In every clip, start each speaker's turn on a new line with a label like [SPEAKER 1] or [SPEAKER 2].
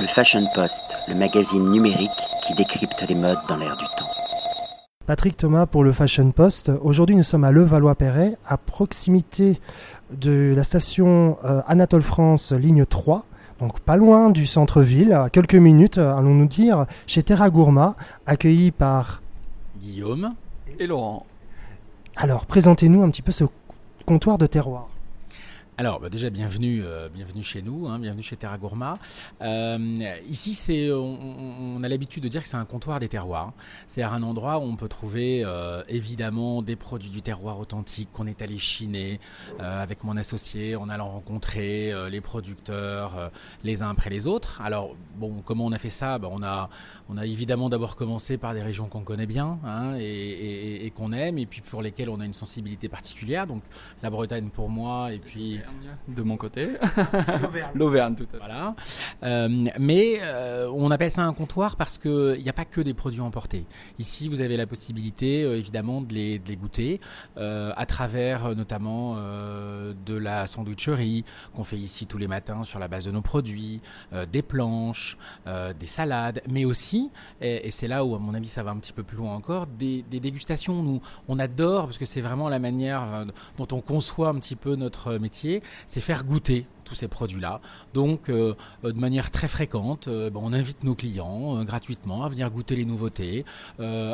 [SPEAKER 1] Le Fashion Post, le magazine numérique qui décrypte les modes dans l'air du temps.
[SPEAKER 2] Patrick Thomas pour le Fashion Post. Aujourd'hui, nous sommes à Levallois-Perret, à proximité de la station euh, Anatole France, ligne 3. Donc pas loin du centre-ville, à quelques minutes, euh, allons-nous dire, chez Terra Gourma, accueilli par
[SPEAKER 3] Guillaume et Laurent.
[SPEAKER 2] Alors, présentez-nous un petit peu ce comptoir de terroir.
[SPEAKER 3] Alors, bah, déjà, bienvenue, euh, bienvenue chez nous, hein, bienvenue chez Terra Gourma. Euh, ici, c'est, on, a l'habitude de dire que c'est un comptoir des terroirs. C'est un endroit où on peut trouver euh, évidemment des produits du terroir authentique qu'on est allé chiner avec mon associé en allant rencontrer les producteurs les uns après les autres. Alors, bon, comment on a fait ça? Bah, on, a, on a évidemment d'abord commencé par des régions qu'on connaît bien hein, et, et qu'on aime, et puis pour lesquelles on a une sensibilité particulière. Donc, la Bretagne pour moi, et puis
[SPEAKER 4] de mon côté. L'Auvergne, tout à fait.
[SPEAKER 3] Voilà. Euh, mais euh, on appelle ça un comptoir parce qu'il n'y a pas que des produits emportés. Ici, vous avez la possibilité, euh, évidemment, de les, de les goûter à travers notamment de la sandwicherie qu'on fait ici tous les matins sur la base de nos produits, des planches, des salades, mais aussi, et, c'est là où, à mon avis, ça va un petit peu plus loin encore, des, des dégustations. Nous, on adore parce que c'est vraiment la manière dont on conçoit un petit peu notre métier c'est faire goûter tous ces produits-là. Donc, euh, de manière très fréquente, euh, on invite nos clients euh, gratuitement à venir goûter les nouveautés,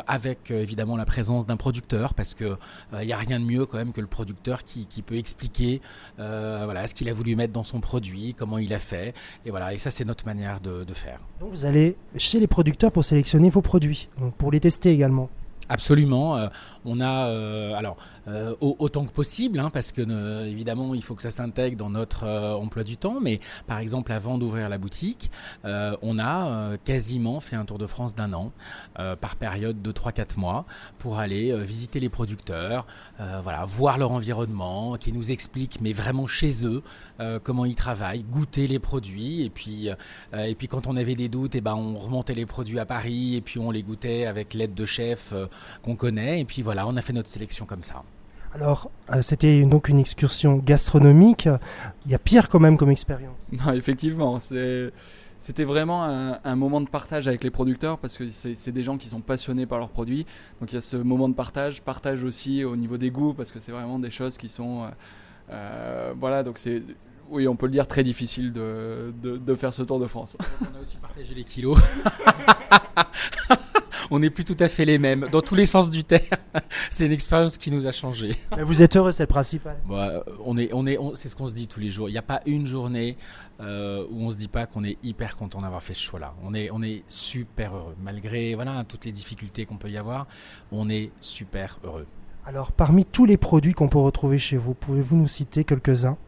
[SPEAKER 3] avec évidemment la présence d'un producteur, parce que il n'y a rien de mieux quand même que le producteur qui, peut expliquer voilà ce qu'il a voulu mettre dans son produit, comment il a fait, et voilà. Et ça, c'est notre manière de, faire.
[SPEAKER 2] Donc, vous allez chez les producteurs pour sélectionner vos produits, pour les tester également.
[SPEAKER 3] Absolument. Euh, on a euh, alors euh, autant que possible, hein, parce que évidemment il faut que ça s'intègre dans notre emploi du temps. Mais par exemple, avant d'ouvrir la boutique, on a quasiment fait un tour de France d'un an par période de 3-4 mois pour aller visiter les producteurs, voilà, voir leur environnement, qui nous expliquent, mais vraiment chez eux, comment ils travaillent, goûter les produits. Et puis et puis quand on avait des doutes, et eh ben on remontait les produits à Paris et puis on les goûtait avec l'aide de chefs qu'on connaît. Et puis voilà, on a fait notre sélection comme ça.
[SPEAKER 2] Alors, euh, c'était donc une excursion gastronomique. Il y a pire quand même comme expérience.
[SPEAKER 4] Non, effectivement, c'était vraiment un, moment de partage avec les producteurs parce que c'est des gens qui sont passionnés par leurs produits. Donc il y a ce moment de partage, partage aussi au niveau des goûts parce que c'est vraiment des choses qui sont... Euh, euh, voilà, donc c'est oui, on peut le dire, très difficile de, de, faire ce Tour de France.
[SPEAKER 3] on a aussi partagé les kilos. on n'est plus tout à fait les mêmes, dans tous les sens du terme. c'est une expérience qui nous a changé.
[SPEAKER 2] Vous êtes heureux, c'est principal.
[SPEAKER 3] Bah, on est, on est, c'est ce qu'on se dit tous les jours. Il n'y a pas une journée euh, où on se dit pas qu'on est hyper content d'avoir fait ce choix-là. On est, on est super heureux, malgré voilà toutes les difficultés qu'on peut y avoir. On est super heureux.
[SPEAKER 2] Alors, parmi tous les produits qu'on peut retrouver chez vous, pouvez-vous nous citer quelques-uns?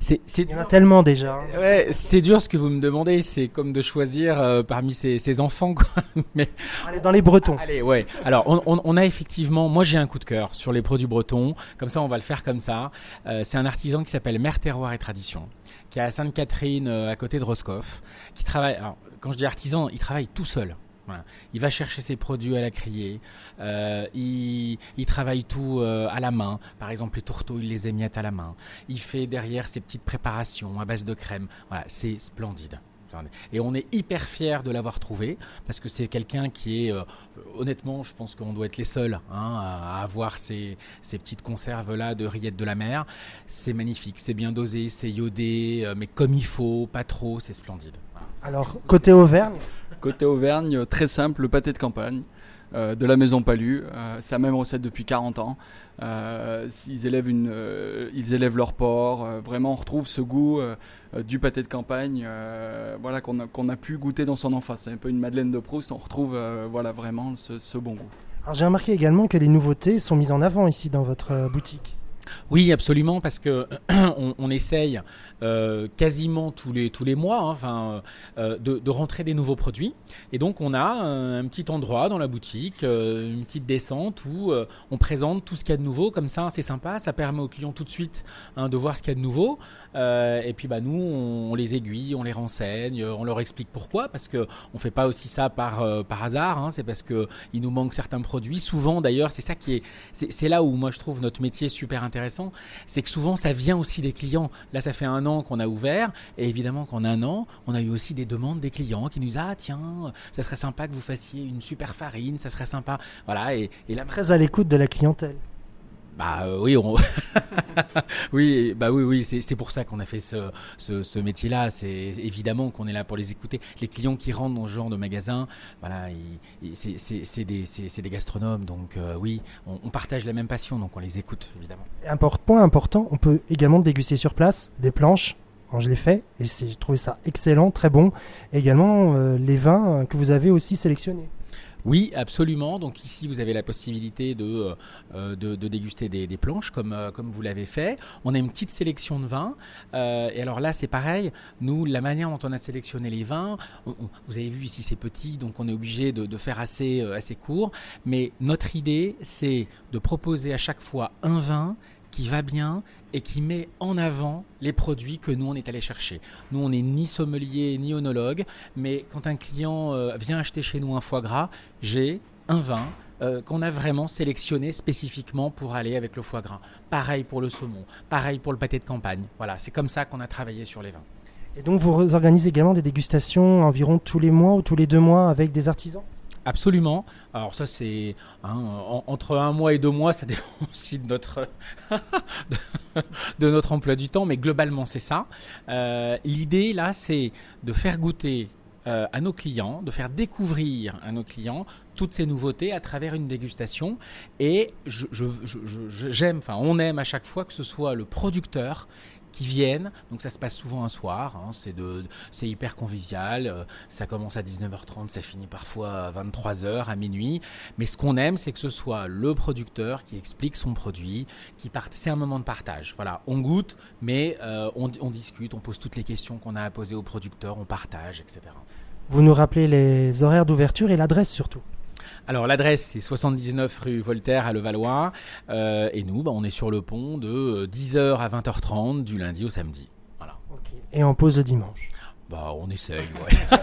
[SPEAKER 3] C'est,
[SPEAKER 2] Il y en a tellement déjà.
[SPEAKER 3] Ouais, c'est dur ce que vous me demandez. C'est comme de choisir euh, parmi ses, enfants. Quoi.
[SPEAKER 2] Mais allez dans les Bretons.
[SPEAKER 3] Allez, ouais. Alors on, on, a effectivement. Moi, j'ai un coup de cœur sur les produits bretons. Comme ça, on va le faire comme ça. Euh, c'est un artisan qui s'appelle Mère Terroir et Tradition, qui est à Sainte-Catherine, euh, à côté de Roscoff, qui travaille. Alors, quand je dis artisan, il travaille tout seul. Il va chercher ses produits à la criée. Euh, il, travaille tout euh, à la main. Par exemple, les tourteaux, il les émiette à la main. Il fait derrière ses petites préparations à base de crème. Voilà, c'est splendide. Et on est hyper fiers de l'avoir trouvé parce que c'est quelqu'un qui est, euh, honnêtement, je pense qu'on doit être les seuls hein, à avoir ces, ces petites conserves-là de rillettes de la mer. C'est magnifique, c'est bien dosé, c'est iodé, mais comme il faut, pas trop, c'est splendide.
[SPEAKER 2] Alors, côté Auvergne
[SPEAKER 4] Côté Auvergne, très simple, le pâté de campagne. Euh, de la maison Palu. Euh, c'est la même recette depuis 40 ans. Euh, ils, élèvent une, ils élèvent leur porc. vraiment, on retrouve ce goût du pâté de campagne voilà, qu'on a, qu'on a pu goûter dans son enfance. C'est un peu une Madeleine de Proust. On retrouve voilà, vraiment ce, ce bon goût.
[SPEAKER 2] Alors j'ai remarqué également que les nouveautés sont mises en avant ici dans votre boutique.
[SPEAKER 3] Oui, absolument, parce que on, essaye euh, quasiment tous les tous les mois, hein, enfin, euh, de, rentrer des nouveaux produits. Et donc, on a un, petit endroit dans la boutique, euh, une petite descente où on présente tout ce qu'il y a de nouveau. Comme ça, c'est sympa, ça permet aux clients tout de suite hein, de voir ce qu'il y a de nouveau. et puis, bah, nous, on, les aiguille, on les renseigne, on leur explique pourquoi, parce que on fait pas aussi ça par par hasard. Hein, c'est parce que il nous manque certains produits. Souvent, d'ailleurs, c'est ça qui est, c'est là où moi je trouve notre métier super intéressant c'est que souvent ça vient aussi des clients. Là, ça fait un an qu'on a ouvert, et évidemment qu'en un an, on a eu aussi des demandes des clients qui nous disent ah tiens, ça serait sympa que vous fassiez une super farine, ça serait sympa. Voilà, et, et là
[SPEAKER 2] Très à l'écoute de la clientèle.
[SPEAKER 3] Bah euh, oui, on... oui, bah oui, oui, c'est pour ça qu'on a fait ce, métier-là. C'est évidemment qu'on est là pour les écouter. Les clients qui rentrent dans ce genre de magasin, voilà, c'est- des, gastronomes, donc euh, oui, on, partage la même passion, donc on les écoute évidemment.
[SPEAKER 2] Point important, on peut également déguster sur place des planches. Je l'ai fait et j'ai trouvé ça excellent, très bon. Également euh, les vins que vous avez aussi sélectionnés.
[SPEAKER 3] Oui, absolument. Donc ici, vous avez la possibilité de, euh, de, de déguster des, des planches comme, euh, comme vous l'avez fait. On a une petite sélection de vins. Euh, et alors là, c'est pareil. Nous, la manière dont on a sélectionné les vins, vous avez vu ici, c'est petit, donc on est obligé de, de faire assez, euh, assez court. Mais notre idée, c'est de proposer à chaque fois un vin qui va bien et qui met en avant les produits que nous on est allé chercher. Nous on n'est ni sommelier ni onologue, mais quand un client euh, vient acheter chez nous un foie gras, j'ai un vin euh, qu'on a vraiment sélectionné spécifiquement pour aller avec le foie gras. Pareil pour le saumon, pareil pour le pâté de campagne. Voilà, c'est comme ça qu'on a travaillé sur les vins.
[SPEAKER 2] Et donc vous organisez également des dégustations environ tous les mois ou tous les deux mois avec des artisans?
[SPEAKER 3] Absolument. Alors ça c'est hein, en- entre un mois et deux mois, ça dépend aussi de notre de, notre emploi du temps, mais globalement c'est ça. Euh, L'idée là, c'est de faire goûter euh, à nos clients, de faire découvrir à nos clients toutes ces nouveautés à travers une dégustation. Et j'aime, enfin on aime à chaque fois que ce soit le producteur qui vienne. Donc ça se passe souvent un soir. hein, c'est de, c'est hyper convivial. euh, ça commence à 19h30, ça finit parfois à 23h, à minuit. Mais ce qu'on aime, c'est que ce soit le producteur qui explique son produit, qui part... c'est un moment de partage. Voilà, on goûte, mais euh, on, on discute, on pose toutes les questions qu'on a à poser au producteur, on partage, etc.
[SPEAKER 2] Vous nous rappelez les horaires d'ouverture et l'adresse surtout.
[SPEAKER 3] Alors l'adresse c'est 79 rue Voltaire à Levallois euh, et nous bah, on est sur le pont de euh, 10h à 20h30 du lundi au samedi. Voilà.
[SPEAKER 2] Et on pose le dimanche.
[SPEAKER 3] Bah on essaye. Ouais.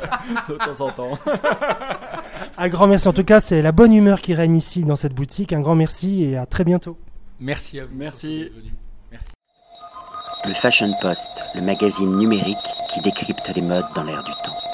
[SPEAKER 4] de temps en temps.
[SPEAKER 2] Un grand merci en tout cas, c'est la bonne humeur qui règne ici dans cette boutique. Un grand merci et à très bientôt.
[SPEAKER 3] Merci à vous.
[SPEAKER 4] Merci.
[SPEAKER 3] Merci.
[SPEAKER 1] Le Fashion Post, le magazine numérique qui décrypte les modes dans l'air du temps.